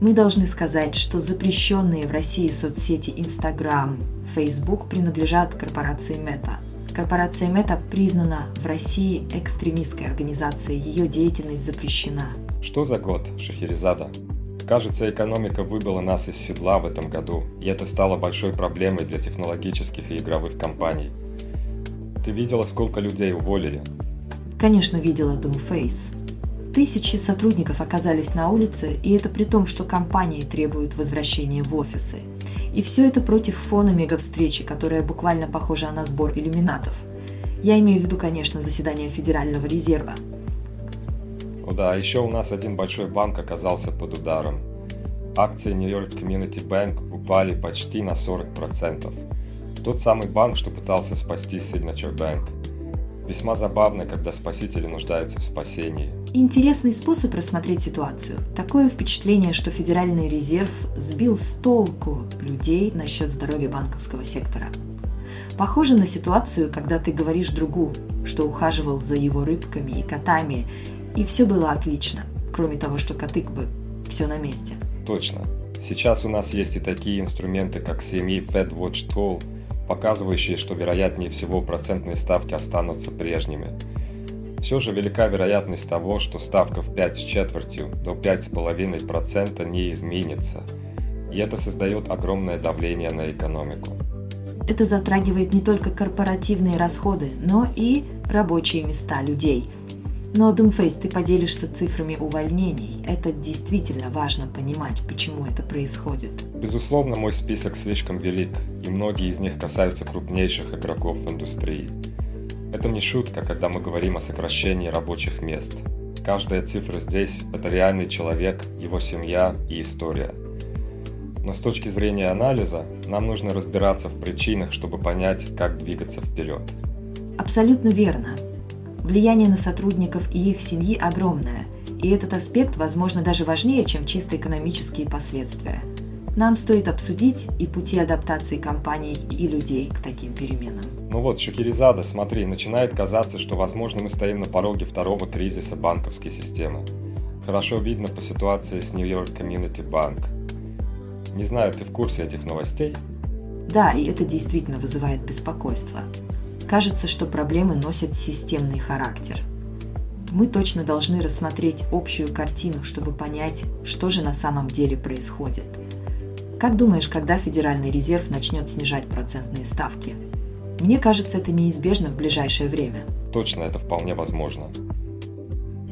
Мы должны сказать, что запрещенные в России соцсети Instagram, Facebook принадлежат корпорации Meta. Корпорация Meta признана в России экстремистской организацией, ее деятельность запрещена. Что за год, Шахерезада? Кажется, экономика выбила нас из седла в этом году, и это стало большой проблемой для технологических и игровых компаний. Ты видела, сколько людей уволили? Конечно, видела Doomface. Тысячи сотрудников оказались на улице, и это при том, что компании требуют возвращения в офисы. И все это против фона мегавстречи, которая буквально похожа на сбор иллюминатов. Я имею в виду, конечно, заседание Федерального резерва. О да, еще у нас один большой банк оказался под ударом. Акции York Community Bank упали почти на 40%. Тот самый банк, что пытался спасти Signature Bank – Весьма забавно, когда спасители нуждаются в спасении. Интересный способ рассмотреть ситуацию. Такое впечатление, что Федеральный резерв сбил с толку людей насчет здоровья банковского сектора. Похоже на ситуацию, когда ты говоришь другу, что ухаживал за его рыбками и котами, и все было отлично, кроме того, что коты бы все на месте. Точно. Сейчас у нас есть и такие инструменты, как CME Fed Watch Tool – показывающие, что вероятнее всего процентные ставки останутся прежними. Все же велика вероятность того, что ставка в 5 с четвертью до 5,5% не изменится, и это создает огромное давление на экономику. Это затрагивает не только корпоративные расходы, но и рабочие места людей – но, Думфейс, ты поделишься цифрами увольнений. Это действительно важно понимать, почему это происходит. Безусловно, мой список слишком велик, и многие из них касаются крупнейших игроков в индустрии. Это не шутка, когда мы говорим о сокращении рабочих мест. Каждая цифра здесь – это реальный человек, его семья и история. Но с точки зрения анализа, нам нужно разбираться в причинах, чтобы понять, как двигаться вперед. Абсолютно верно. Влияние на сотрудников и их семьи огромное, и этот аспект, возможно, даже важнее, чем чисто экономические последствия. Нам стоит обсудить и пути адаптации компаний и людей к таким переменам. Ну вот, Шахерезада, смотри, начинает казаться, что, возможно, мы стоим на пороге второго кризиса банковской системы. Хорошо видно по ситуации с York Community Bank. Не знаю, ты в курсе этих новостей? Да, и это действительно вызывает беспокойство. Кажется, что проблемы носят системный характер. Мы точно должны рассмотреть общую картину, чтобы понять, что же на самом деле происходит. Как думаешь, когда Федеральный резерв начнет снижать процентные ставки? Мне кажется, это неизбежно в ближайшее время. Точно, это вполне возможно.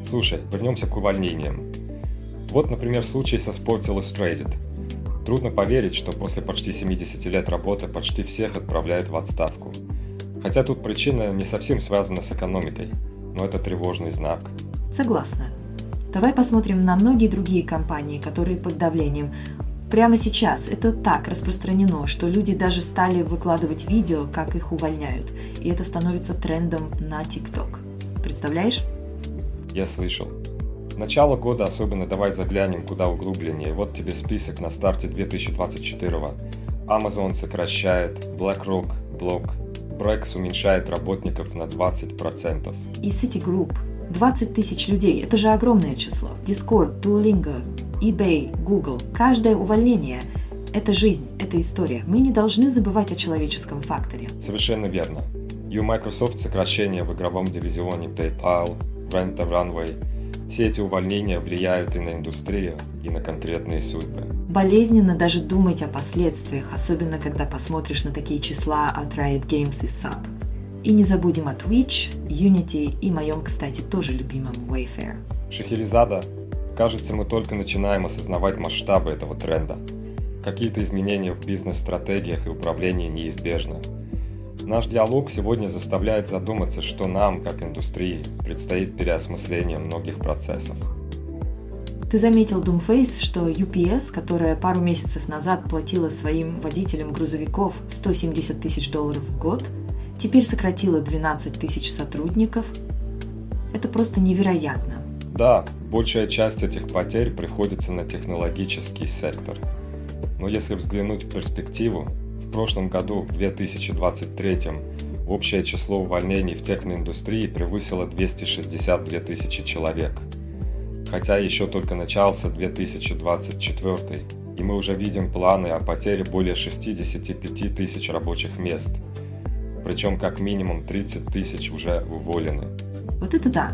Слушай, вернемся к увольнениям. Вот, например, случай со Sports Illustrated. Трудно поверить, что после почти 70 лет работы почти всех отправляют в отставку – Хотя тут причина не совсем связана с экономикой, но это тревожный знак. Согласна. Давай посмотрим на многие другие компании, которые под давлением. Прямо сейчас это так распространено, что люди даже стали выкладывать видео, как их увольняют. И это становится трендом на TikTok. Представляешь? Я слышал. Начало года особенно давай заглянем куда углубленнее. Вот тебе список на старте 2024 -го. Amazon сокращает, BlackRock, Block, Brex уменьшает работников на 20%. И Citigroup 20 тысяч людей – это же огромное число. Discord, Duolingo, eBay, Google. Каждое увольнение – это жизнь, это история. Мы не должны забывать о человеческом факторе. Совершенно верно. И у Microsoft сокращение в игровом дивизионе PayPal, Rent Runway – все эти увольнения влияют и на индустрию, и на конкретные судьбы. Болезненно даже думать о последствиях, особенно когда посмотришь на такие числа от Riot Games и Sub. И не забудем о Twitch, Unity и моем, кстати, тоже любимом Wayfair. Шахерезада, кажется, мы только начинаем осознавать масштабы этого тренда. Какие-то изменения в бизнес-стратегиях и управлении неизбежны. Наш диалог сегодня заставляет задуматься, что нам, как индустрии, предстоит переосмысление многих процессов. Ты заметил, Doomface, что UPS, которая пару месяцев назад платила своим водителям грузовиков 170 тысяч долларов в год, теперь сократила 12 тысяч сотрудников. Это просто невероятно. Да, большая часть этих потерь приходится на технологический сектор. Но если взглянуть в перспективу, в прошлом году, в 2023, общее число увольнений в техноиндустрии превысило 262 тысячи человек – хотя еще только начался 2024, и мы уже видим планы о потере более 65 тысяч рабочих мест, причем как минимум 30 тысяч уже уволены. Вот это да.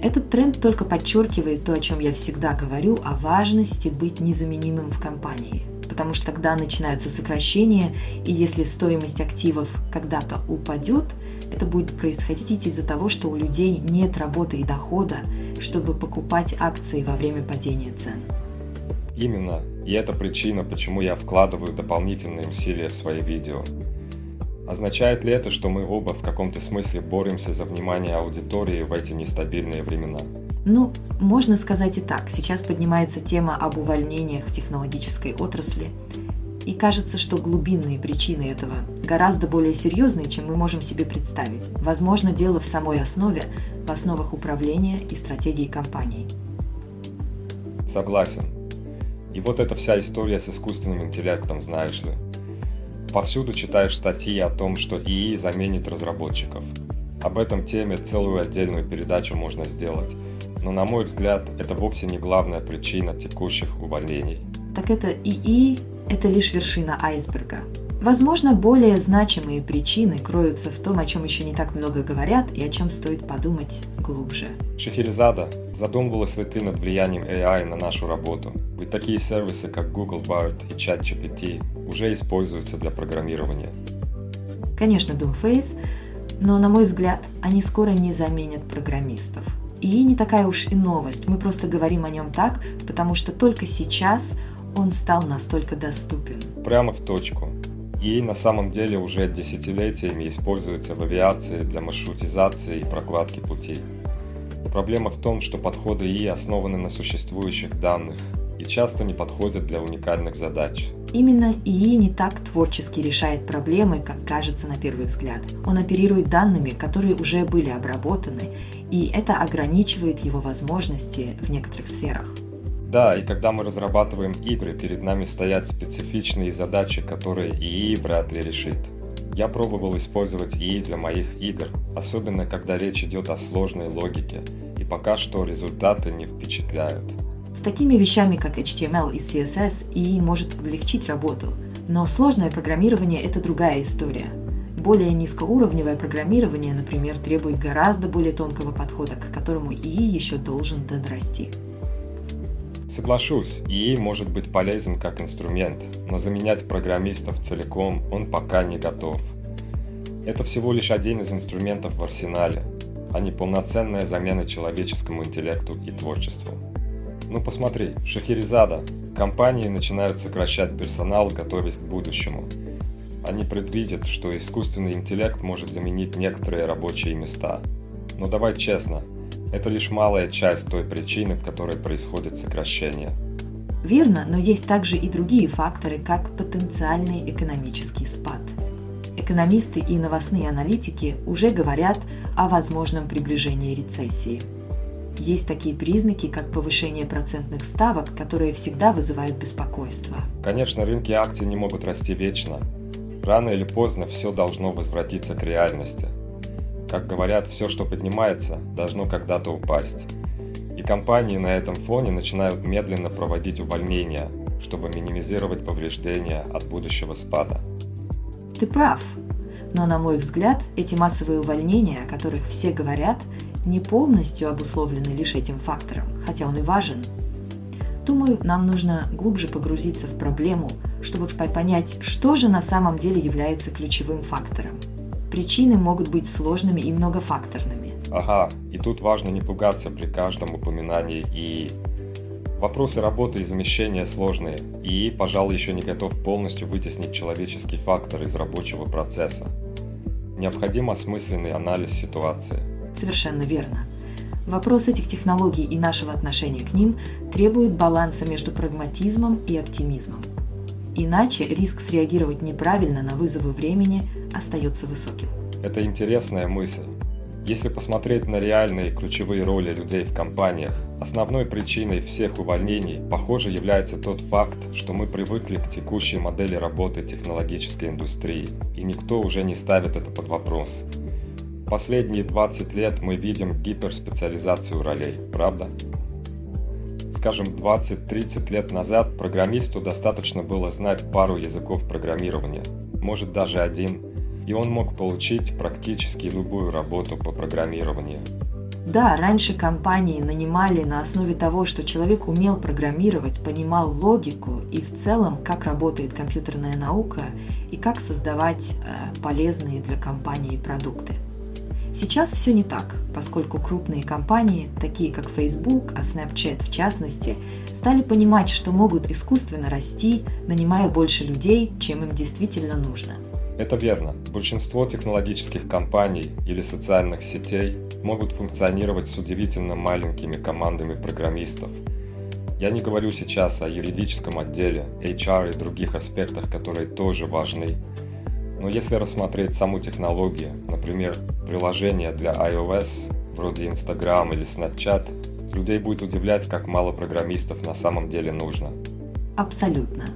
Этот тренд только подчеркивает то, о чем я всегда говорю, о важности быть незаменимым в компании. Потому что тогда начинаются сокращения, и если стоимость активов когда-то упадет, это будет происходить из-за того, что у людей нет работы и дохода, чтобы покупать акции во время падения цен. Именно. И это причина, почему я вкладываю дополнительные усилия в свои видео. Означает ли это, что мы оба в каком-то смысле боремся за внимание аудитории в эти нестабильные времена? Ну, можно сказать и так. Сейчас поднимается тема об увольнениях в технологической отрасли. И кажется, что глубинные причины этого гораздо более серьезные, чем мы можем себе представить. Возможно, дело в самой основе, в основах управления и стратегии компании. Согласен. И вот эта вся история с искусственным интеллектом, знаешь ли. Повсюду читаешь статьи о том, что ИИ заменит разработчиков. Об этом теме целую отдельную передачу можно сделать. Но на мой взгляд, это вовсе не главная причина текущих увольнений. Так это ИИ – это лишь вершина айсберга. Возможно, более значимые причины кроются в том, о чем еще не так много говорят и о чем стоит подумать глубже. Шахерезада, задумывалась ли ты над влиянием AI на нашу работу? Ведь такие сервисы, как Google Bard и ChatGPT, уже используются для программирования. Конечно, Doomface, но, на мой взгляд, они скоро не заменят программистов. И не такая уж и новость, мы просто говорим о нем так, потому что только сейчас он стал настолько доступен. Прямо в точку. И на самом деле уже десятилетиями используется в авиации для маршрутизации и прокладки путей. Проблема в том, что подходы ИИ основаны на существующих данных и часто не подходят для уникальных задач. Именно ИИ не так творчески решает проблемы, как кажется на первый взгляд. Он оперирует данными, которые уже были обработаны, и это ограничивает его возможности в некоторых сферах. Да, и когда мы разрабатываем игры, перед нами стоят специфичные задачи, которые ИИ вряд ли решит. Я пробовал использовать ИИ для моих игр, особенно когда речь идет о сложной логике, и пока что результаты не впечатляют. С такими вещами, как HTML и CSS, ИИ может облегчить работу, но сложное программирование – это другая история. Более низкоуровневое программирование, например, требует гораздо более тонкого подхода, к которому ИИ еще должен додрасти. Соглашусь, ИИ может быть полезен как инструмент, но заменять программистов целиком он пока не готов. Это всего лишь один из инструментов в арсенале, а не полноценная замена человеческому интеллекту и творчеству. Ну посмотри, Шахерезада. Компании начинают сокращать персонал, готовясь к будущему. Они предвидят, что искусственный интеллект может заменить некоторые рабочие места. Но давай честно, это лишь малая часть той причины, по которой происходит сокращение. Верно, но есть также и другие факторы, как потенциальный экономический спад. Экономисты и новостные аналитики уже говорят о возможном приближении рецессии. Есть такие признаки, как повышение процентных ставок, которые всегда вызывают беспокойство. Конечно, рынки акций не могут расти вечно. Рано или поздно все должно возвратиться к реальности – как говорят, все, что поднимается, должно когда-то упасть. И компании на этом фоне начинают медленно проводить увольнения, чтобы минимизировать повреждения от будущего спада. Ты прав. Но, на мой взгляд, эти массовые увольнения, о которых все говорят, не полностью обусловлены лишь этим фактором, хотя он и важен. Думаю, нам нужно глубже погрузиться в проблему, чтобы понять, что же на самом деле является ключевым фактором – Причины могут быть сложными и многофакторными. Ага, и тут важно не пугаться при каждом упоминании и Вопросы работы и замещения сложные, и, пожалуй, еще не готов полностью вытеснить человеческий фактор из рабочего процесса. Необходим осмысленный анализ ситуации. Совершенно верно. Вопрос этих технологий и нашего отношения к ним требует баланса между прагматизмом и оптимизмом. Иначе риск среагировать неправильно на вызовы времени остается высоким. Это интересная мысль. Если посмотреть на реальные ключевые роли людей в компаниях, основной причиной всех увольнений, похоже, является тот факт, что мы привыкли к текущей модели работы технологической индустрии, и никто уже не ставит это под вопрос. Последние 20 лет мы видим гиперспециализацию ролей, правда? Скажем, 20-30 лет назад программисту достаточно было знать пару языков программирования, может даже один, и он мог получить практически любую работу по программированию. Да, раньше компании нанимали на основе того, что человек умел программировать, понимал логику и в целом, как работает компьютерная наука и как создавать э, полезные для компании продукты. Сейчас все не так, поскольку крупные компании, такие как Facebook, а Snapchat в частности, стали понимать, что могут искусственно расти, нанимая больше людей, чем им действительно нужно. Это верно. Большинство технологических компаний или социальных сетей могут функционировать с удивительно маленькими командами программистов. Я не говорю сейчас о юридическом отделе, HR и других аспектах, которые тоже важны, но если рассмотреть саму технологию, например, приложение для iOS, вроде Instagram или Snapchat, людей будет удивлять, как мало программистов на самом деле нужно. Абсолютно.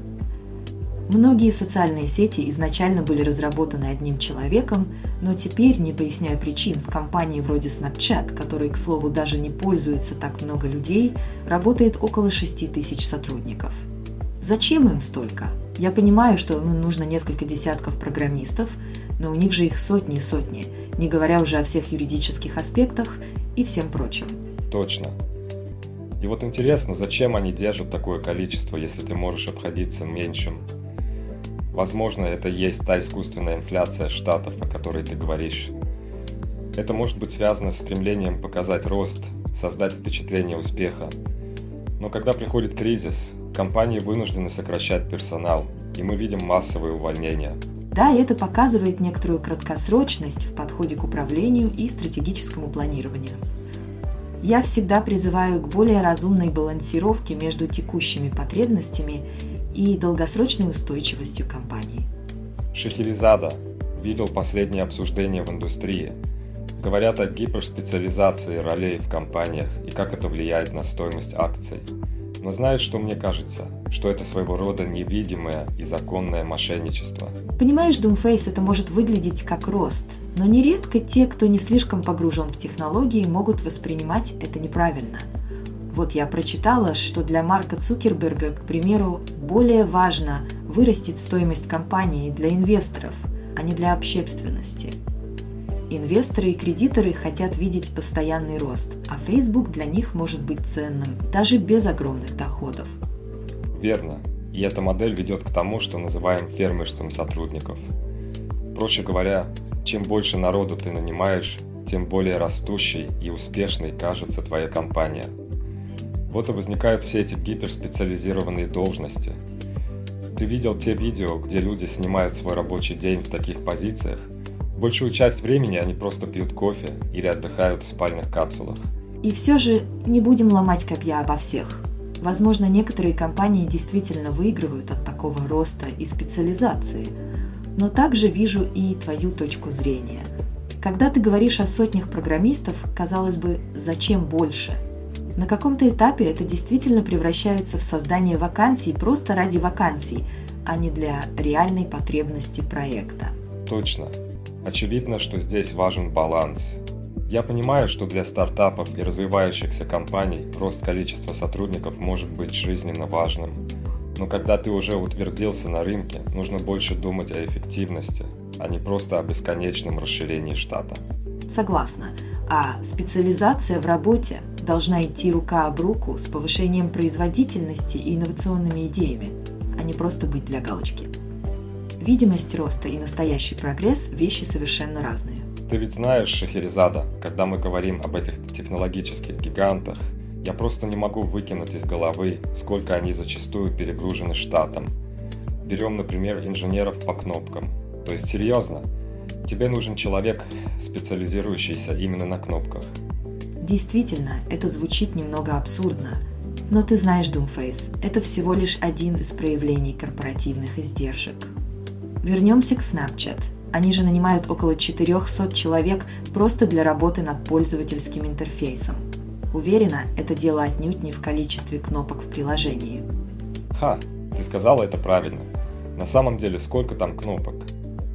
Многие социальные сети изначально были разработаны одним человеком, но теперь, не поясняя причин, в компании вроде Snapchat, которой, к слову, даже не пользуется так много людей, работает около 6 тысяч сотрудников. Зачем им столько? Я понимаю, что им нужно несколько десятков программистов, но у них же их сотни и сотни, не говоря уже о всех юридических аспектах и всем прочем. Точно. И вот интересно, зачем они держат такое количество, если ты можешь обходиться меньшим? Возможно, это есть та искусственная инфляция штатов, о которой ты говоришь. Это может быть связано с стремлением показать рост, создать впечатление успеха. Но когда приходит кризис, Компании вынуждены сокращать персонал, и мы видим массовые увольнения. Да, и это показывает некоторую краткосрочность в подходе к управлению и стратегическому планированию. Я всегда призываю к более разумной балансировке между текущими потребностями и долгосрочной устойчивостью компании. Шахерезада видел последнее обсуждение в индустрии. Говорят о гиперспециализации ролей в компаниях и как это влияет на стоимость акций. Но знаешь, что мне кажется? Что это своего рода невидимое и законное мошенничество. Понимаешь, Doomface, это может выглядеть как рост, но нередко те, кто не слишком погружен в технологии, могут воспринимать это неправильно. Вот я прочитала, что для Марка Цукерберга, к примеру, более важно вырастить стоимость компании для инвесторов, а не для общественности – Инвесторы и кредиторы хотят видеть постоянный рост, а Facebook для них может быть ценным, даже без огромных доходов. Верно. И эта модель ведет к тому, что называем фермерством сотрудников. Проще говоря, чем больше народу ты нанимаешь, тем более растущей и успешной кажется твоя компания. Вот и возникают все эти гиперспециализированные должности. Ты видел те видео, где люди снимают свой рабочий день в таких позициях – Большую часть времени они просто пьют кофе или отдыхают в спальных капсулах. И все же не будем ломать копья обо всех. Возможно, некоторые компании действительно выигрывают от такого роста и специализации. Но также вижу и твою точку зрения. Когда ты говоришь о сотнях программистов, казалось бы, зачем больше? На каком-то этапе это действительно превращается в создание вакансий просто ради вакансий, а не для реальной потребности проекта. Точно. Очевидно, что здесь важен баланс. Я понимаю, что для стартапов и развивающихся компаний рост количества сотрудников может быть жизненно важным. Но когда ты уже утвердился на рынке, нужно больше думать о эффективности, а не просто о бесконечном расширении штата. Согласна. А специализация в работе должна идти рука об руку с повышением производительности и инновационными идеями, а не просто быть для галочки. Видимость роста и настоящий прогресс – вещи совершенно разные. Ты ведь знаешь, Шахерезада, когда мы говорим об этих технологических гигантах, я просто не могу выкинуть из головы, сколько они зачастую перегружены штатом. Берем, например, инженеров по кнопкам. То есть серьезно, тебе нужен человек, специализирующийся именно на кнопках. Действительно, это звучит немного абсурдно. Но ты знаешь, Doomface, это всего лишь один из проявлений корпоративных издержек. Вернемся к Snapchat. Они же нанимают около 400 человек просто для работы над пользовательским интерфейсом. Уверена, это дело отнюдь не в количестве кнопок в приложении. Ха, ты сказала это правильно. На самом деле сколько там кнопок?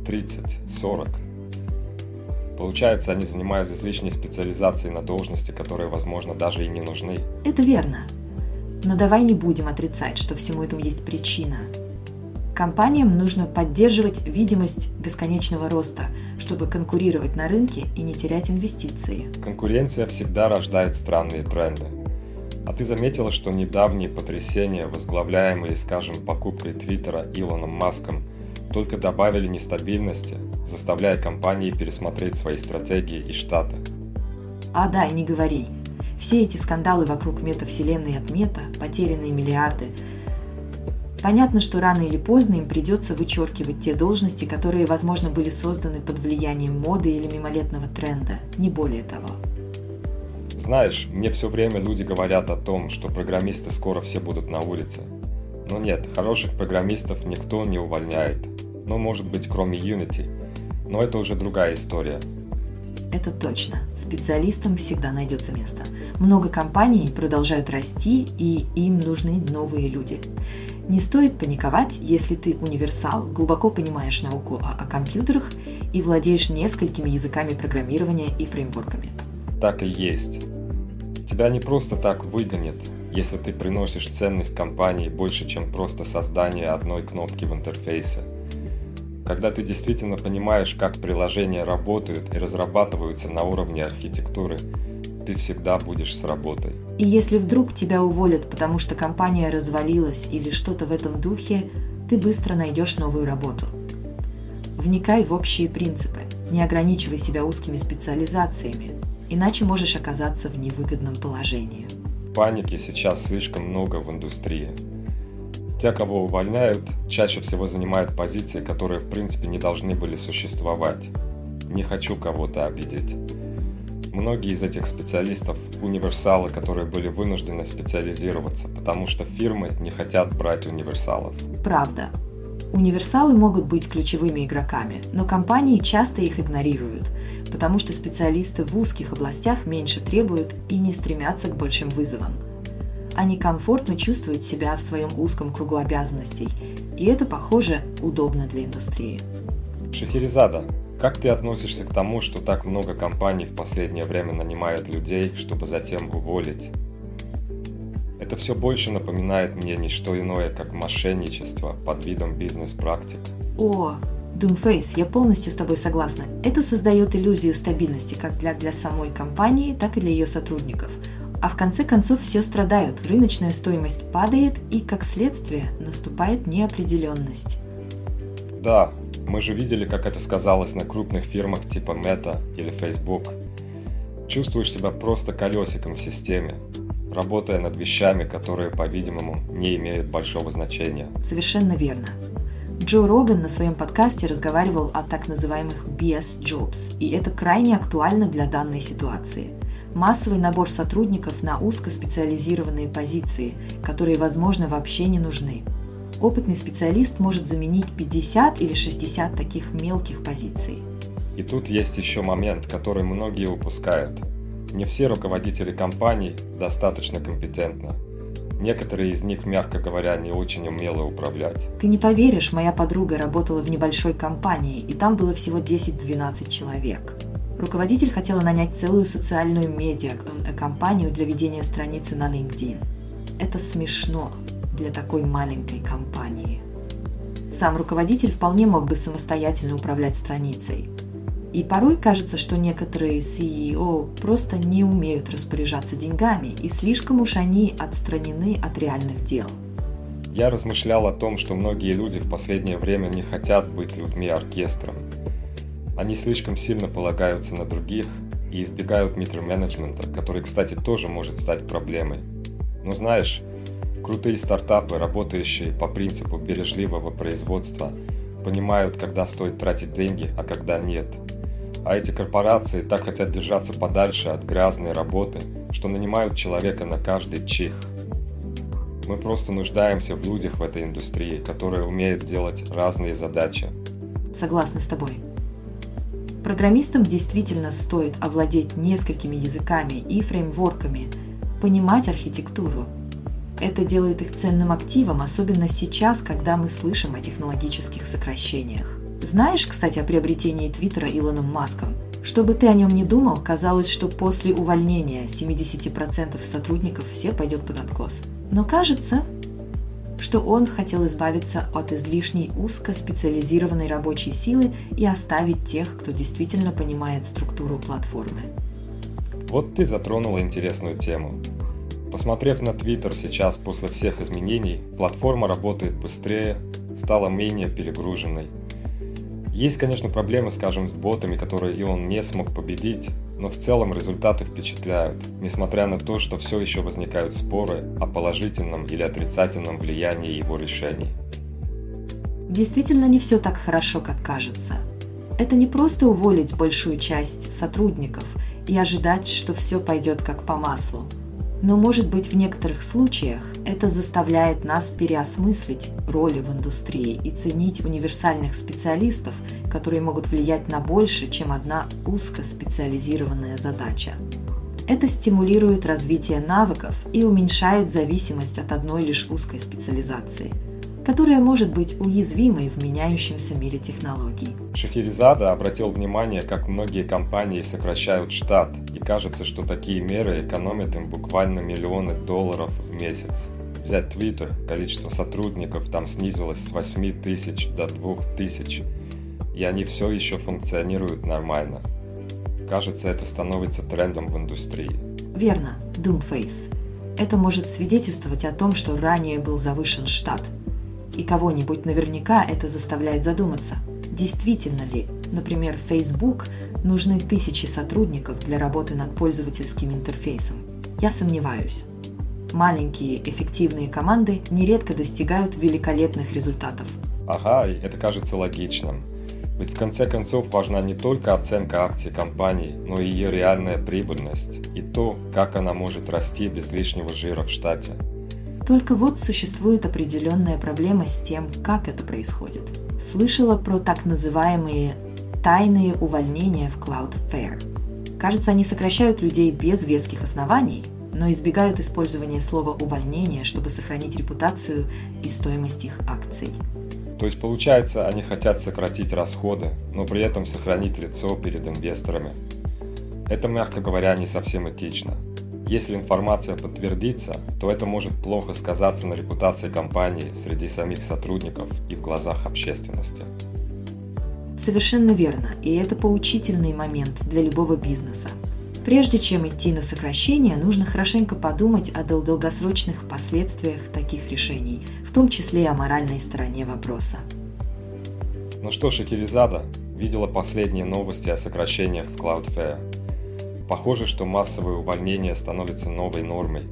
30, 40. Получается, они занимаются излишней специализацией на должности, которые, возможно, даже и не нужны. Это верно. Но давай не будем отрицать, что всему этому есть причина. Компаниям нужно поддерживать видимость бесконечного роста, чтобы конкурировать на рынке и не терять инвестиции. Конкуренция всегда рождает странные тренды. А ты заметила, что недавние потрясения, возглавляемые, скажем, покупкой Твиттера Илоном Маском, только добавили нестабильности, заставляя компании пересмотреть свои стратегии и штаты? А да, и не говори. Все эти скандалы вокруг метавселенной от мета, потерянные миллиарды – Понятно, что рано или поздно им придется вычеркивать те должности, которые, возможно, были созданы под влиянием моды или мимолетного тренда, не более того. Знаешь, мне все время люди говорят о том, что программисты скоро все будут на улице. Но нет, хороших программистов никто не увольняет. Ну, может быть, кроме Unity. Но это уже другая история. Это точно. Специалистам всегда найдется место. Много компаний продолжают расти, и им нужны новые люди. Не стоит паниковать, если ты универсал, глубоко понимаешь науку о, о компьютерах и владеешь несколькими языками программирования и фреймворками. Так и есть. Тебя не просто так выгонят, если ты приносишь ценность компании больше, чем просто создание одной кнопки в интерфейсе. Когда ты действительно понимаешь, как приложения работают и разрабатываются на уровне архитектуры, ты всегда будешь с работой. И если вдруг тебя уволят, потому что компания развалилась или что-то в этом духе, ты быстро найдешь новую работу. Вникай в общие принципы, не ограничивай себя узкими специализациями, иначе можешь оказаться в невыгодном положении. Паники сейчас слишком много в индустрии. Те, кого увольняют, чаще всего занимают позиции, которые в принципе не должны были существовать. Не хочу кого-то обидеть. Многие из этих специалистов – универсалы, которые были вынуждены специализироваться, потому что фирмы не хотят брать универсалов. Правда. Универсалы могут быть ключевыми игроками, но компании часто их игнорируют, потому что специалисты в узких областях меньше требуют и не стремятся к большим вызовам. Они комфортно чувствуют себя в своем узком кругу обязанностей, и это, похоже, удобно для индустрии. Шахерезада, как ты относишься к тому, что так много компаний в последнее время нанимают людей, чтобы затем уволить? Это все больше напоминает мне не что иное, как мошенничество под видом бизнес-практик. О, Doomface, я полностью с тобой согласна. Это создает иллюзию стабильности как для, для самой компании, так и для ее сотрудников. А в конце концов все страдают, рыночная стоимость падает и, как следствие, наступает неопределенность. Да, мы же видели, как это сказалось на крупных фирмах типа Meta или Facebook. Чувствуешь себя просто колесиком в системе, работая над вещами, которые, по-видимому, не имеют большого значения. Совершенно верно. Джо Роган на своем подкасте разговаривал о так называемых BS Jobs, и это крайне актуально для данной ситуации. Массовый набор сотрудников на узкоспециализированные позиции, которые, возможно, вообще не нужны – опытный специалист может заменить 50 или 60 таких мелких позиций. И тут есть еще момент, который многие упускают. Не все руководители компаний достаточно компетентны. Некоторые из них, мягко говоря, не очень умело управлять. Ты не поверишь, моя подруга работала в небольшой компании, и там было всего 10-12 человек. Руководитель хотела нанять целую социальную медиа-компанию для ведения страницы на LinkedIn. Это смешно, для такой маленькой компании. Сам руководитель вполне мог бы самостоятельно управлять страницей. И порой кажется, что некоторые CEO просто не умеют распоряжаться деньгами, и слишком уж они отстранены от реальных дел. Я размышлял о том, что многие люди в последнее время не хотят быть людьми оркестром. Они слишком сильно полагаются на других и избегают микроменеджмента, который, кстати, тоже может стать проблемой. Но знаешь, Крутые стартапы, работающие по принципу бережливого производства, понимают, когда стоит тратить деньги, а когда нет. А эти корпорации так хотят держаться подальше от грязной работы, что нанимают человека на каждый чих. Мы просто нуждаемся в людях в этой индустрии, которые умеют делать разные задачи. Согласна с тобой. Программистам действительно стоит овладеть несколькими языками и фреймворками, понимать архитектуру. Это делает их ценным активом, особенно сейчас, когда мы слышим о технологических сокращениях. Знаешь, кстати, о приобретении Твиттера Илоном Маском? Что бы ты о нем не думал, казалось, что после увольнения 70% сотрудников все пойдет под откос. Но кажется, что он хотел избавиться от излишней узкоспециализированной рабочей силы и оставить тех, кто действительно понимает структуру платформы. Вот ты затронула интересную тему. Посмотрев на Twitter сейчас после всех изменений, платформа работает быстрее, стала менее перегруженной – есть, конечно, проблемы, скажем, с ботами, которые и он не смог победить, но в целом результаты впечатляют, несмотря на то, что все еще возникают споры о положительном или отрицательном влиянии его решений. Действительно не все так хорошо, как кажется. Это не просто уволить большую часть сотрудников и ожидать, что все пойдет как по маслу – но, может быть, в некоторых случаях это заставляет нас переосмыслить роли в индустрии и ценить универсальных специалистов, которые могут влиять на больше, чем одна узкоспециализированная задача. Это стимулирует развитие навыков и уменьшает зависимость от одной лишь узкой специализации – которая может быть уязвимой в меняющемся мире технологий. Шахерезада обратил внимание, как многие компании сокращают штат, и кажется, что такие меры экономят им буквально миллионы долларов в месяц. Взять Twitter, количество сотрудников там снизилось с 8 тысяч до 2 тысяч, и они все еще функционируют нормально. Кажется, это становится трендом в индустрии. Верно, Doomface. Это может свидетельствовать о том, что ранее был завышен штат – и кого-нибудь наверняка это заставляет задуматься, действительно ли, например, Facebook нужны тысячи сотрудников для работы над пользовательским интерфейсом. Я сомневаюсь. Маленькие эффективные команды нередко достигают великолепных результатов. Ага, это кажется логичным. Ведь в конце концов важна не только оценка акций компании, но и ее реальная прибыльность и то, как она может расти без лишнего жира в штате. Только вот существует определенная проблема с тем, как это происходит. Слышала про так называемые тайные увольнения в Cloudflare. Кажется, они сокращают людей без веских оснований, но избегают использования слова «увольнение», чтобы сохранить репутацию и стоимость их акций. То есть, получается, они хотят сократить расходы, но при этом сохранить лицо перед инвесторами. Это, мягко говоря, не совсем этично. Если информация подтвердится, то это может плохо сказаться на репутации компании среди самих сотрудников и в глазах общественности. Совершенно верно, и это поучительный момент для любого бизнеса. Прежде чем идти на сокращение, нужно хорошенько подумать о долгосрочных последствиях таких решений, в том числе и о моральной стороне вопроса. Ну что ж, Акиризада видела последние новости о сокращениях в Cloudflare. Похоже, что массовые увольнения становятся новой нормой.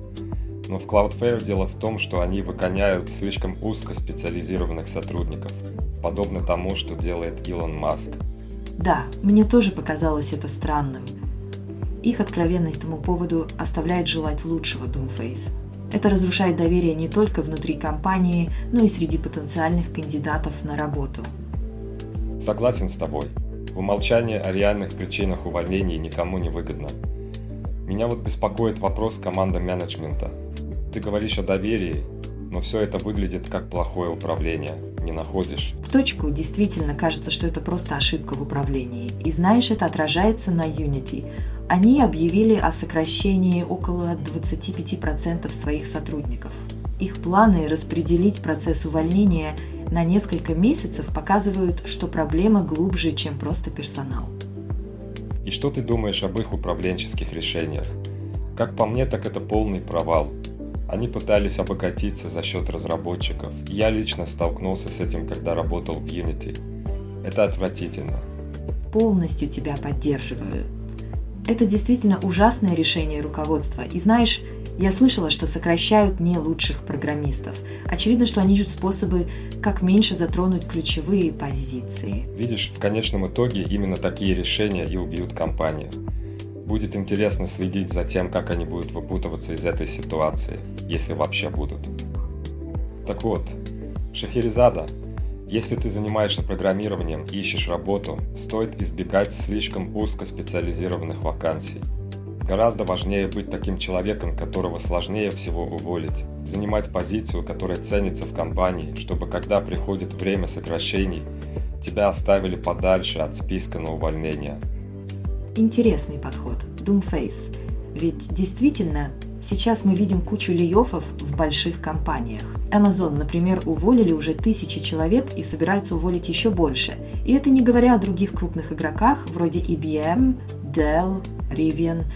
Но в Cloudflare дело в том, что они выгоняют слишком узко специализированных сотрудников, подобно тому, что делает Илон Маск. Да, мне тоже показалось это странным. Их откровенность этому поводу оставляет желать лучшего Doomface. Это разрушает доверие не только внутри компании, но и среди потенциальных кандидатов на работу. Согласен с тобой. Умолчание о реальных причинах увольнений никому не выгодно. Меня вот беспокоит вопрос команды менеджмента. Ты говоришь о доверии, но все это выглядит как плохое управление, не находишь? В точку действительно кажется, что это просто ошибка в управлении. И знаешь, это отражается на Unity. Они объявили о сокращении около 25% своих сотрудников. Их планы распределить процесс увольнения – на несколько месяцев показывают, что проблема глубже, чем просто персонал. И что ты думаешь об их управленческих решениях? Как по мне, так это полный провал. Они пытались обогатиться за счет разработчиков. Я лично столкнулся с этим, когда работал в Unity. Это отвратительно. Полностью тебя поддерживаю. Это действительно ужасное решение руководства. И знаешь, Я слышала, что сокращают не лучших программистов. Очевидно, что они ищут способы, как меньше затронуть ключевые позиции. Видишь, в конечном итоге именно такие решения и убьют компанию. Будет интересно следить за тем, как они будут выпутываться из этой ситуации, если вообще будут. Так вот, Шахерезада, если ты занимаешься программированием и ищешь работу, стоит избегать слишком узкоспециализированных вакансий. Гораздо важнее быть таким человеком, которого сложнее всего уволить. Занимать позицию, которая ценится в компании, чтобы когда приходит время сокращений, тебя оставили подальше от списка на увольнение. Интересный подход. Doomface. Ведь действительно, сейчас мы видим кучу лейофов в больших компаниях. Amazon, например, уволили уже тысячи человек и собираются уволить еще больше. И это не говоря о других крупных игроках, вроде IBM, Dell, Rivian –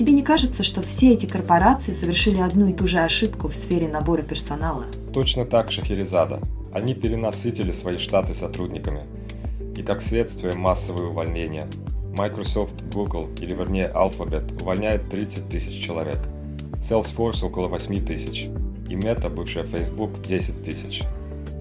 Тебе не кажется, что все эти корпорации совершили одну и ту же ошибку в сфере набора персонала? Точно так, Шахерезада. Они перенасытили свои штаты сотрудниками. И как следствие массовые увольнения. Microsoft, Google, или вернее Alphabet, увольняет 30 тысяч человек. Salesforce около 8 тысяч. И Meta, бывшая Facebook, 10 тысяч.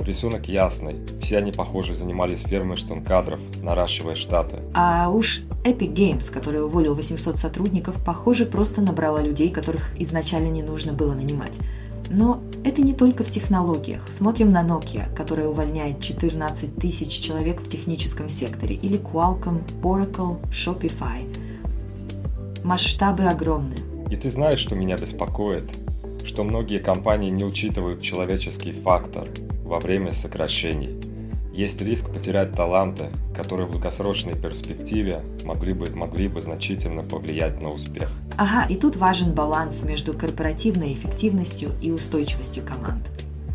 Рисунок ясный. Все они, похоже, занимались фермерством кадров, наращивая штаты. А уж Epic Games, который уволил 800 сотрудников, похоже, просто набрала людей, которых изначально не нужно было нанимать. Но это не только в технологиях. Смотрим на Nokia, которая увольняет 14 тысяч человек в техническом секторе, или Qualcomm, Oracle, Shopify. Масштабы огромны. И ты знаешь, что меня беспокоит? Что многие компании не учитывают человеческий фактор во время сокращений. Есть риск потерять таланты, которые в долгосрочной перспективе могли бы, могли бы значительно повлиять на успех. Ага, и тут важен баланс между корпоративной эффективностью и устойчивостью команд.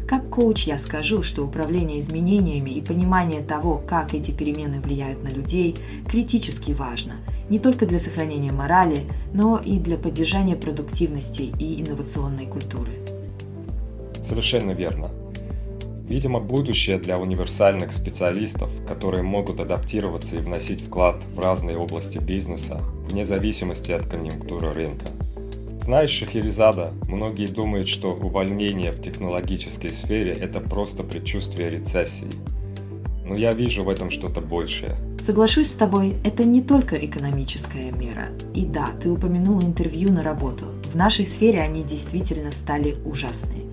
Как коуч я скажу, что управление изменениями и понимание того, как эти перемены влияют на людей, критически важно, не только для сохранения морали, но и для поддержания продуктивности и инновационной культуры. Совершенно верно. Видимо, будущее для универсальных специалистов, которые могут адаптироваться и вносить вклад в разные области бизнеса, вне зависимости от конъюнктуры рынка. Знаешь, Шахерезада, многие думают, что увольнение в технологической сфере – это просто предчувствие рецессии. Но я вижу в этом что-то большее. Соглашусь с тобой, это не только экономическая мера. И да, ты упомянул интервью на работу. В нашей сфере они действительно стали ужасные.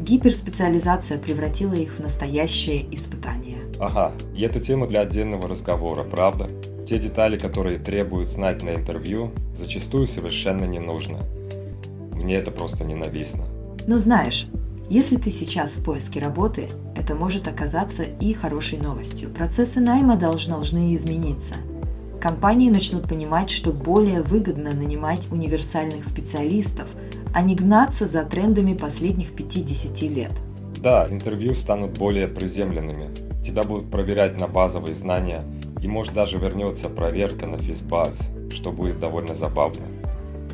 Гиперспециализация превратила их в настоящее испытание. Ага, и это тема для отдельного разговора, правда? Те детали, которые требуют знать на интервью, зачастую совершенно не нужно. Мне это просто ненавистно. Но знаешь, если ты сейчас в поиске работы, это может оказаться и хорошей новостью. Процессы найма должны измениться. Компании начнут понимать, что более выгодно нанимать универсальных специалистов – а не гнаться за трендами последних 50 лет. Да, интервью станут более приземленными. Тебя будут проверять на базовые знания, и может даже вернется проверка на физбаз, что будет довольно забавно.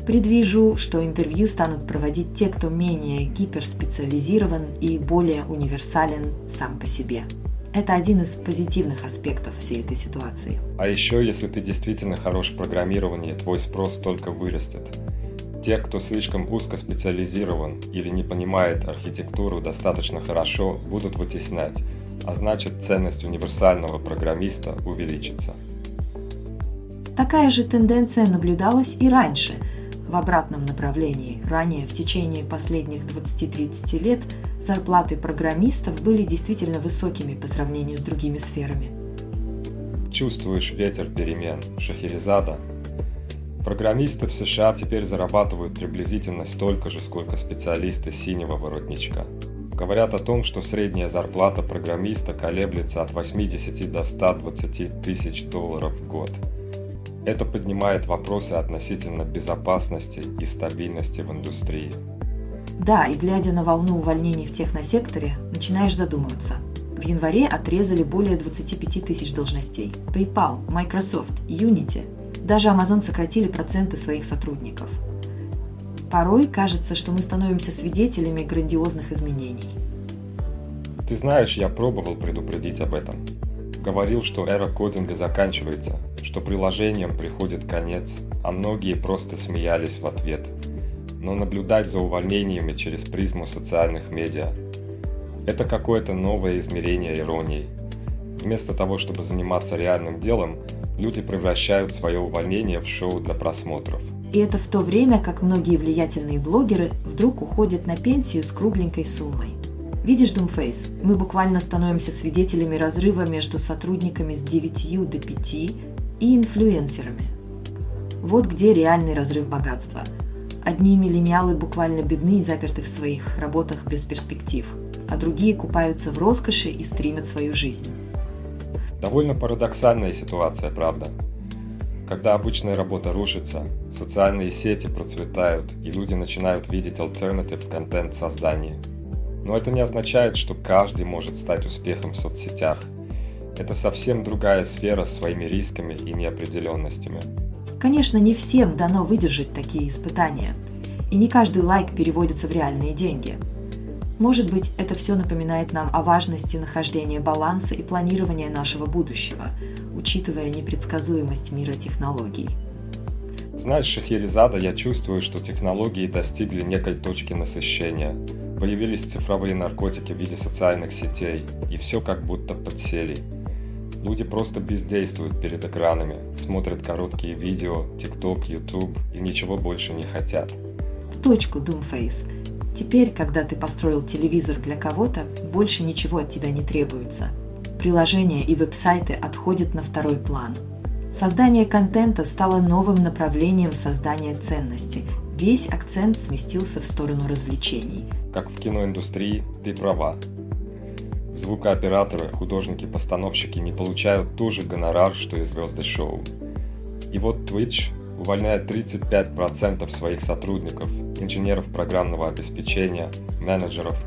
Предвижу, что интервью станут проводить те, кто менее гиперспециализирован и более универсален сам по себе. Это один из позитивных аспектов всей этой ситуации. А еще, если ты действительно хорош в программировании, твой спрос только вырастет. Те, кто слишком узко специализирован или не понимает архитектуру достаточно хорошо, будут вытеснять, а значит ценность универсального программиста увеличится. Такая же тенденция наблюдалась и раньше, в обратном направлении. Ранее, в течение последних 20-30 лет, зарплаты программистов были действительно высокими по сравнению с другими сферами. Чувствуешь ветер перемен, Шахерезада Программисты в США теперь зарабатывают приблизительно столько же, сколько специалисты синего воротничка. Говорят о том, что средняя зарплата программиста колеблется от 80 до 120 тысяч долларов в год. Это поднимает вопросы относительно безопасности и стабильности в индустрии. Да, и глядя на волну увольнений в техносекторе, начинаешь задумываться. В январе отрезали более 25 тысяч должностей. PayPal, Microsoft, Unity – даже Amazon сократили проценты своих сотрудников. Порой кажется, что мы становимся свидетелями грандиозных изменений. Ты знаешь, я пробовал предупредить об этом. Говорил, что эра кодинга заканчивается, что приложениям приходит конец, а многие просто смеялись в ответ. но наблюдать за увольнениями через призму социальных медиа. Это какое-то новое измерение иронии. Вместо того, чтобы заниматься реальным делом, люди превращают свое увольнение в шоу для просмотров. И это в то время, как многие влиятельные блогеры вдруг уходят на пенсию с кругленькой суммой. Видишь, Думфейс, мы буквально становимся свидетелями разрыва между сотрудниками с 9 до 5 и инфлюенсерами. Вот где реальный разрыв богатства. Одни миллениалы буквально бедны и заперты в своих работах без перспектив, а другие купаются в роскоши и стримят свою жизнь. Довольно парадоксальная ситуация, правда? Когда обычная работа рушится, социальные сети процветают, и люди начинают видеть альтернатив контент создания. Но это не означает, что каждый может стать успехом в соцсетях. Это совсем другая сфера с своими рисками и неопределенностями. Конечно, не всем дано выдержать такие испытания. И не каждый лайк переводится в реальные деньги – может быть, это все напоминает нам о важности нахождения баланса и планирования нашего будущего, учитывая непредсказуемость мира технологий. Знаешь, Шахерезада, я чувствую, что технологии достигли некой точки насыщения. Появились цифровые наркотики в виде социальных сетей, и все как будто подсели. Люди просто бездействуют перед экранами, смотрят короткие видео, TikTok, YouTube и ничего больше не хотят. В точку, Doomface. Теперь, когда ты построил телевизор для кого-то, больше ничего от тебя не требуется. Приложения и веб-сайты отходят на второй план. Создание контента стало новым направлением создания ценности. Весь акцент сместился в сторону развлечений. Как в киноиндустрии, ты права. Звукооператоры, художники-постановщики не получают ту же гонорар, что и звезды шоу. И вот Twitch увольняет 35% своих сотрудников, инженеров программного обеспечения, менеджеров.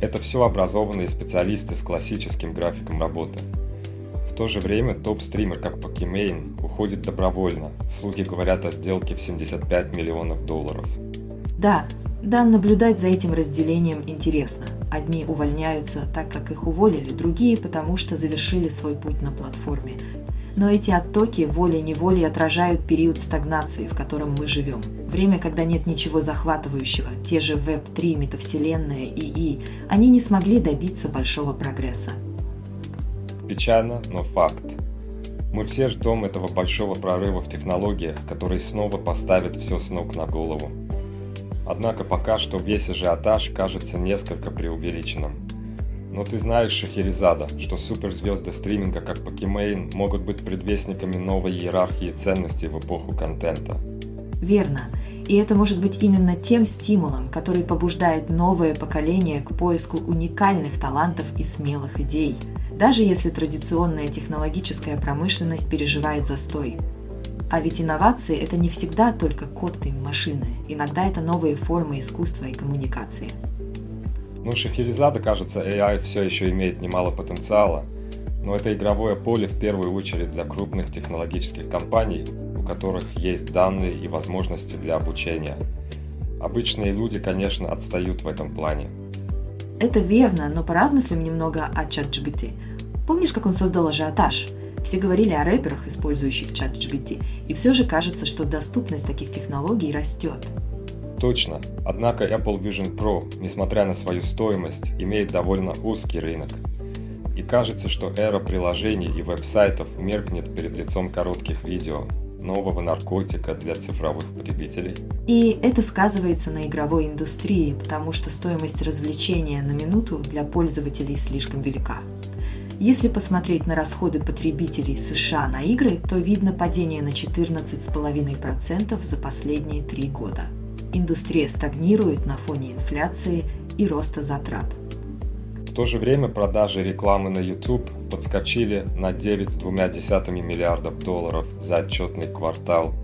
Это все образованные специалисты с классическим графиком работы. В то же время топ-стример, как Pokimane, уходит добровольно. Слухи говорят о сделке в 75 миллионов долларов. Да, да, наблюдать за этим разделением интересно. Одни увольняются так, как их уволили, другие потому что завершили свой путь на платформе но эти оттоки волей-неволей отражают период стагнации, в котором мы живем. Время, когда нет ничего захватывающего, те же Web3, метавселенная, ИИ, они не смогли добиться большого прогресса. Печально, но факт. Мы все ждем этого большого прорыва в технологиях, который снова поставит все с ног на голову. Однако пока что весь ажиотаж кажется несколько преувеличенным. Но ты знаешь, Шахерезада, что суперзвезды стриминга, как Pokimane, могут быть предвестниками новой иерархии ценностей в эпоху контента. Верно. И это может быть именно тем стимулом, который побуждает новое поколение к поиску уникальных талантов и смелых идей, даже если традиционная технологическая промышленность переживает застой. А ведь инновации – это не всегда только код и машины, иногда это новые формы искусства и коммуникации. Ну, Шахерезада, кажется, AI все еще имеет немало потенциала, но это игровое поле в первую очередь для крупных технологических компаний, у которых есть данные и возможности для обучения. Обычные люди, конечно, отстают в этом плане. Это верно, но поразмыслим немного о ChatGPT. Помнишь, как он создал ажиотаж? Все говорили о рэперах, использующих ChatGPT, и все же кажется, что доступность таких технологий растет. Точно. Однако Apple Vision Pro, несмотря на свою стоимость, имеет довольно узкий рынок. И кажется, что эра приложений и веб-сайтов меркнет перед лицом коротких видео, нового наркотика для цифровых потребителей. И это сказывается на игровой индустрии, потому что стоимость развлечения на минуту для пользователей слишком велика. Если посмотреть на расходы потребителей США на игры, то видно падение на 14,5% за последние три года – индустрия стагнирует на фоне инфляции и роста затрат. В то же время продажи рекламы на YouTube подскочили на 9,2 миллиардов долларов за отчетный квартал,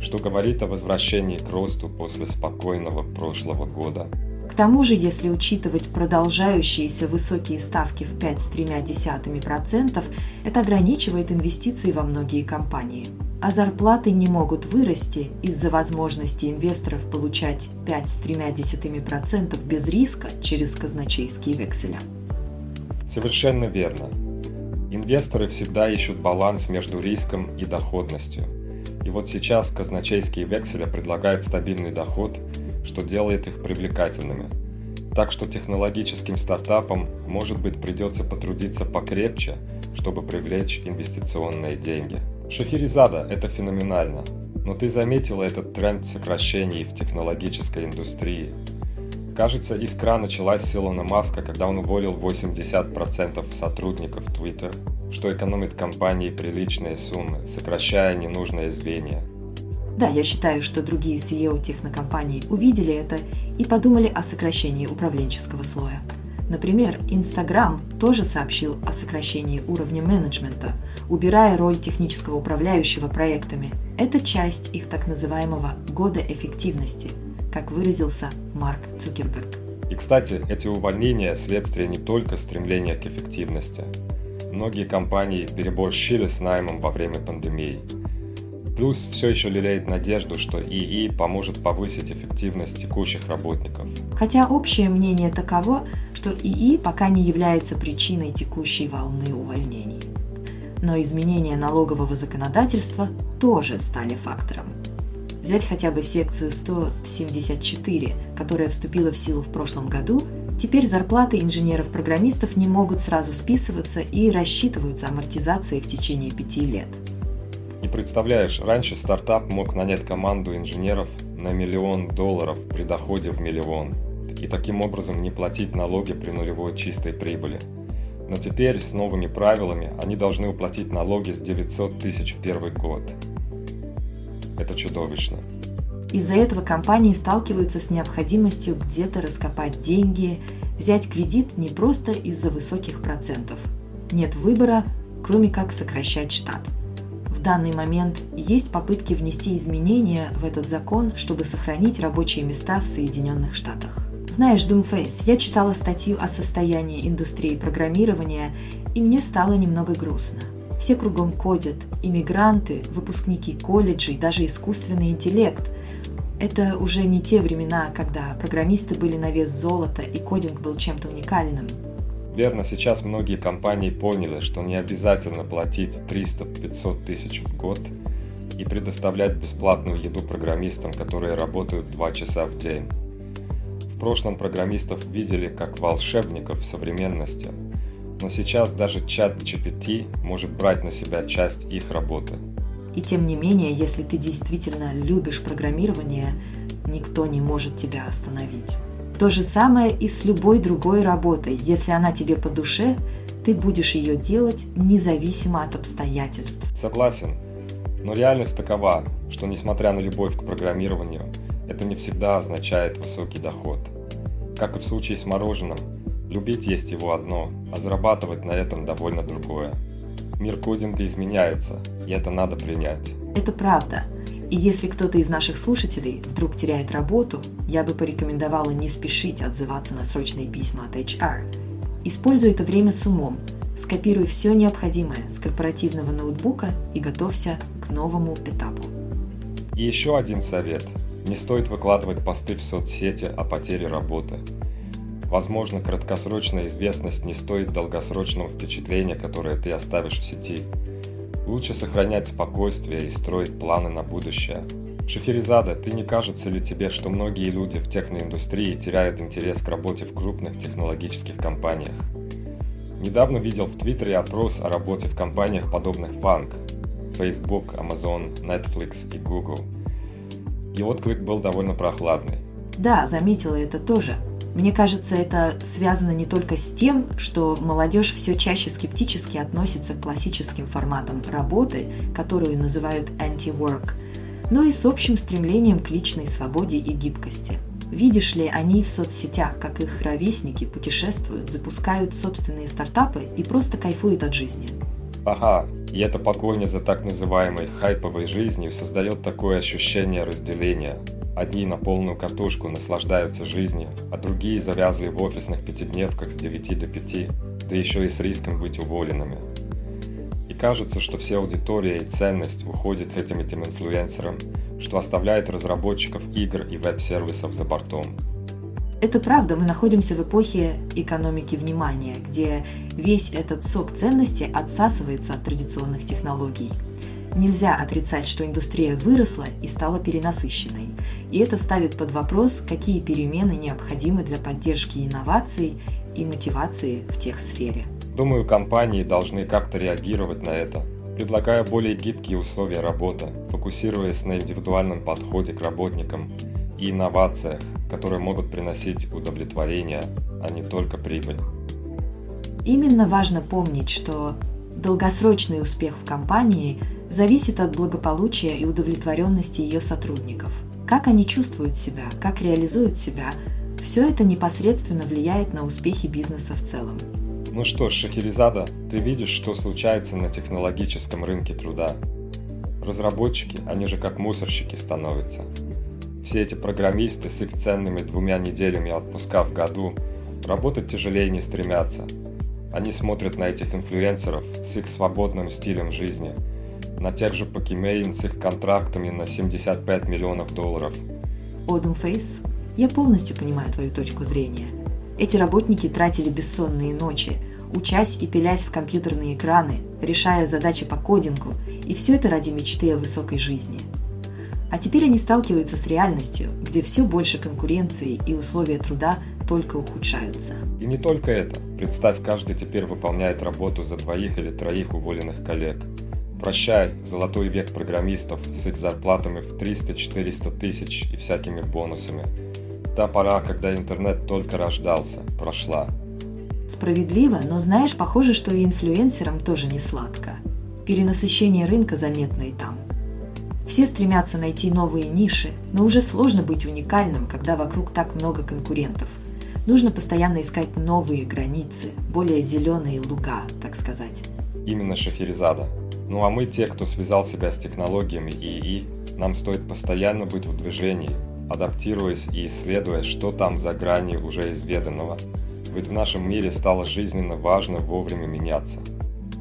что говорит о возвращении к росту после спокойного прошлого года. К тому же, если учитывать продолжающиеся высокие ставки в 5,3%, это ограничивает инвестиции во многие компании – а зарплаты не могут вырасти из-за возможности инвесторов получать 5,3% без риска через казначейские векселя. Совершенно верно. Инвесторы всегда ищут баланс между риском и доходностью. И вот сейчас казначейские векселя предлагают стабильный доход, что делает их привлекательными. Так что технологическим стартапам, может быть, придется потрудиться покрепче, чтобы привлечь инвестиционные деньги. Шахерезада – это феноменально. Но ты заметила этот тренд сокращений в технологической индустрии. Кажется, искра началась с Илона Маска, когда он уволил 80% сотрудников Twitter, что экономит компании приличные суммы, сокращая ненужное звенья. Да, я считаю, что другие CEO технокомпаний увидели это и подумали о сокращении управленческого слоя. Например, Instagram тоже сообщил о сокращении уровня менеджмента, убирая роль технического управляющего проектами. Это часть их так называемого «года эффективности», как выразился Марк Цукерберг. И, кстати, эти увольнения – следствие не только стремления к эффективности. Многие компании переборщили с наймом во время пандемии – Плюс все еще лелеет надежду, что ИИ поможет повысить эффективность текущих работников. Хотя общее мнение таково, что ИИ пока не является причиной текущей волны увольнений. Но изменения налогового законодательства тоже стали фактором. Взять хотя бы секцию 174, которая вступила в силу в прошлом году, теперь зарплаты инженеров-программистов не могут сразу списываться и рассчитываются амортизацией в течение пяти лет – и представляешь, раньше стартап мог нанять команду инженеров на миллион долларов при доходе в миллион и таким образом не платить налоги при нулевой чистой прибыли. Но теперь с новыми правилами они должны уплатить налоги с 900 тысяч в первый год. Это чудовищно. Из-за этого компании сталкиваются с необходимостью где-то раскопать деньги, взять кредит не просто из-за высоких процентов. Нет выбора, кроме как сокращать штат – данный момент есть попытки внести изменения в этот закон, чтобы сохранить рабочие места в Соединенных Штатах. Знаешь, Doomface, я читала статью о состоянии индустрии программирования, и мне стало немного грустно. Все кругом кодят, иммигранты, выпускники колледжей, даже искусственный интеллект. Это уже не те времена, когда программисты были на вес золота и кодинг был чем-то уникальным. Верно, сейчас многие компании поняли, что не обязательно платить 300-500 тысяч в год и предоставлять бесплатную еду программистам, которые работают 2 часа в день. В прошлом программистов видели как волшебников современности, но сейчас даже чат GPT может брать на себя часть их работы. И тем не менее, если ты действительно любишь программирование, никто не может тебя остановить. То же самое и с любой другой работой. Если она тебе по душе, ты будешь ее делать независимо от обстоятельств. Согласен. Но реальность такова, что несмотря на любовь к программированию, это не всегда означает высокий доход. Как и в случае с мороженым, любить есть его одно, а зарабатывать на этом довольно другое. Мир кодинга изменяется, и это надо принять. Это правда. И если кто-то из наших слушателей вдруг теряет работу, я бы порекомендовала не спешить отзываться на срочные письма от HR. Используй это время с умом, скопируй все необходимое с корпоративного ноутбука и готовься к новому этапу. И еще один совет. Не стоит выкладывать посты в соцсети о потере работы. Возможно, краткосрочная известность не стоит долгосрочного впечатления, которое ты оставишь в сети. Лучше сохранять спокойствие и строить планы на будущее. Шахерезада, ты не кажется ли тебе, что многие люди в техноиндустрии теряют интерес к работе в крупных технологических компаниях? Недавно видел в Твиттере опрос о работе в компаниях, подобных Funk, Facebook, Amazon, Netflix и Google. И отклик был довольно прохладный. Да, заметила это тоже. Мне кажется, это связано не только с тем, что молодежь все чаще скептически относится к классическим форматам работы, которую называют anti-work, но и с общим стремлением к личной свободе и гибкости. Видишь ли, они в соцсетях, как их ровесники, путешествуют, запускают собственные стартапы и просто кайфуют от жизни. Ага, и эта погоня за так называемой хайповой жизнью создает такое ощущение разделения, Одни на полную катушку наслаждаются жизнью, а другие завязли в офисных пятидневках с 9 до 5, да еще и с риском быть уволенными. И кажется, что вся аудитория и ценность уходит этим этим инфлюенсерам, что оставляет разработчиков игр и веб-сервисов за бортом. Это правда, мы находимся в эпохе экономики внимания, где весь этот сок ценности отсасывается от традиционных технологий. Нельзя отрицать, что индустрия выросла и стала перенасыщенной. И это ставит под вопрос, какие перемены необходимы для поддержки инноваций и мотивации в тех сфере. Думаю, компании должны как-то реагировать на это, предлагая более гибкие условия работы, фокусируясь на индивидуальном подходе к работникам и инновациях, которые могут приносить удовлетворение, а не только прибыль. Именно важно помнить, что долгосрочный успех в компании зависит от благополучия и удовлетворенности ее сотрудников. Как они чувствуют себя, как реализуют себя, все это непосредственно влияет на успехи бизнеса в целом. Ну что Шахерезада, ты видишь, что случается на технологическом рынке труда. Разработчики, они же как мусорщики становятся. Все эти программисты с их ценными двумя неделями отпуска в году работать тяжелее не стремятся. Они смотрят на этих инфлюенсеров с их свободным стилем жизни, на тех же Pokimane с их контрактами на 75 миллионов долларов. Одум Фейс, я полностью понимаю твою точку зрения – эти работники тратили бессонные ночи, учась и пилясь в компьютерные экраны, решая задачи по кодингу, и все это ради мечты о высокой жизни. А теперь они сталкиваются с реальностью, где все больше конкуренции и условия труда только ухудшаются. И не только это. Представь, каждый теперь выполняет работу за двоих или троих уволенных коллег. Прощай, золотой век программистов с их зарплатами в 300-400 тысяч и всякими бонусами – Та пора, когда интернет только рождался, прошла. Справедливо, но знаешь, похоже, что и инфлюенсерам тоже не сладко. Перенасыщение рынка заметно и там. Все стремятся найти новые ниши, но уже сложно быть уникальным, когда вокруг так много конкурентов. Нужно постоянно искать новые границы, более зеленые луга, так сказать. Именно Шахерезада. Ну а мы, те, кто связал себя с технологиями ИИ, нам стоит постоянно быть в движении, адаптируясь и исследуя, что там за грани уже изведанного. Ведь в нашем мире стало жизненно важно вовремя меняться.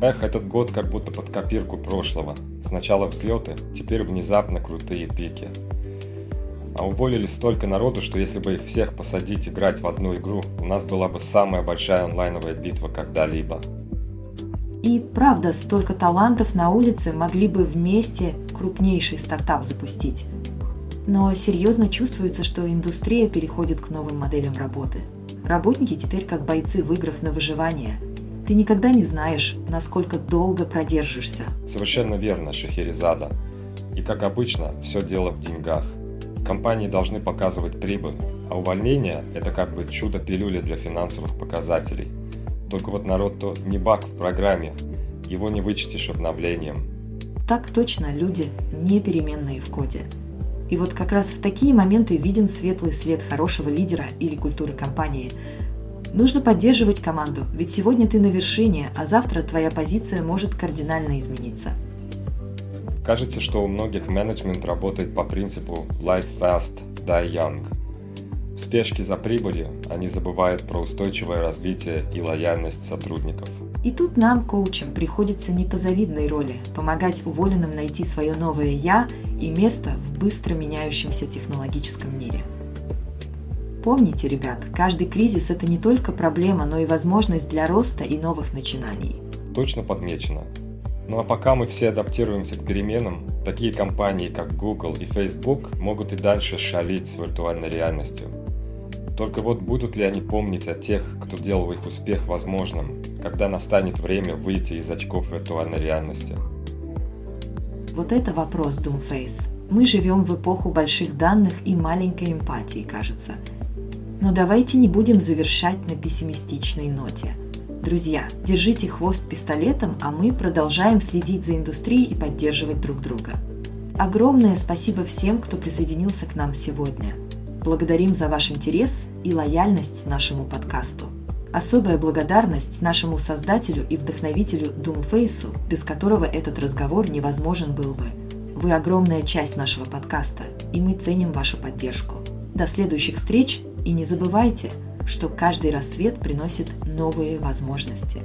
Эх, этот год как будто под копирку прошлого. Сначала взлеты, теперь внезапно крутые пики. А уволили столько народу, что если бы их всех посадить играть в одну игру, у нас была бы самая большая онлайновая битва когда-либо. И правда, столько талантов на улице могли бы вместе крупнейший стартап запустить. Но серьезно чувствуется, что индустрия переходит к новым моделям работы. Работники теперь как бойцы в играх на выживание. Ты никогда не знаешь, насколько долго продержишься. Совершенно верно, Шахерезада. И как обычно, все дело в деньгах. Компании должны показывать прибыль, а увольнение – это как бы чудо-пилюля для финансовых показателей. Только вот народ то не баг в программе, его не вычтешь обновлением. Так точно, люди не переменные в коде – и вот как раз в такие моменты виден светлый след хорошего лидера или культуры компании. Нужно поддерживать команду, ведь сегодня ты на вершине, а завтра твоя позиция может кардинально измениться. Кажется, что у многих менеджмент работает по принципу «life fast, die young». В спешке за прибылью они забывают про устойчивое развитие и лояльность сотрудников. И тут нам, коучам, приходится не по завидной роли помогать уволенным найти свое новое «я» и место в быстро меняющемся технологическом мире. Помните, ребят, каждый кризис – это не только проблема, но и возможность для роста и новых начинаний. Точно подмечено. Ну а пока мы все адаптируемся к переменам, такие компании, как Google и Facebook, могут и дальше шалить с виртуальной реальностью. Только вот будут ли они помнить о тех, кто делал их успех возможным, когда настанет время выйти из очков виртуальной реальности? Вот это вопрос, Doomface. Мы живем в эпоху больших данных и маленькой эмпатии, кажется. Но давайте не будем завершать на пессимистичной ноте. Друзья, держите хвост пистолетом, а мы продолжаем следить за индустрией и поддерживать друг друга. Огромное спасибо всем, кто присоединился к нам сегодня. Благодарим за ваш интерес и лояльность нашему подкасту. Особая благодарность нашему создателю и вдохновителю Думфейсу, без которого этот разговор невозможен был бы. Вы огромная часть нашего подкаста, и мы ценим вашу поддержку. До следующих встреч и не забывайте, что каждый рассвет приносит новые возможности.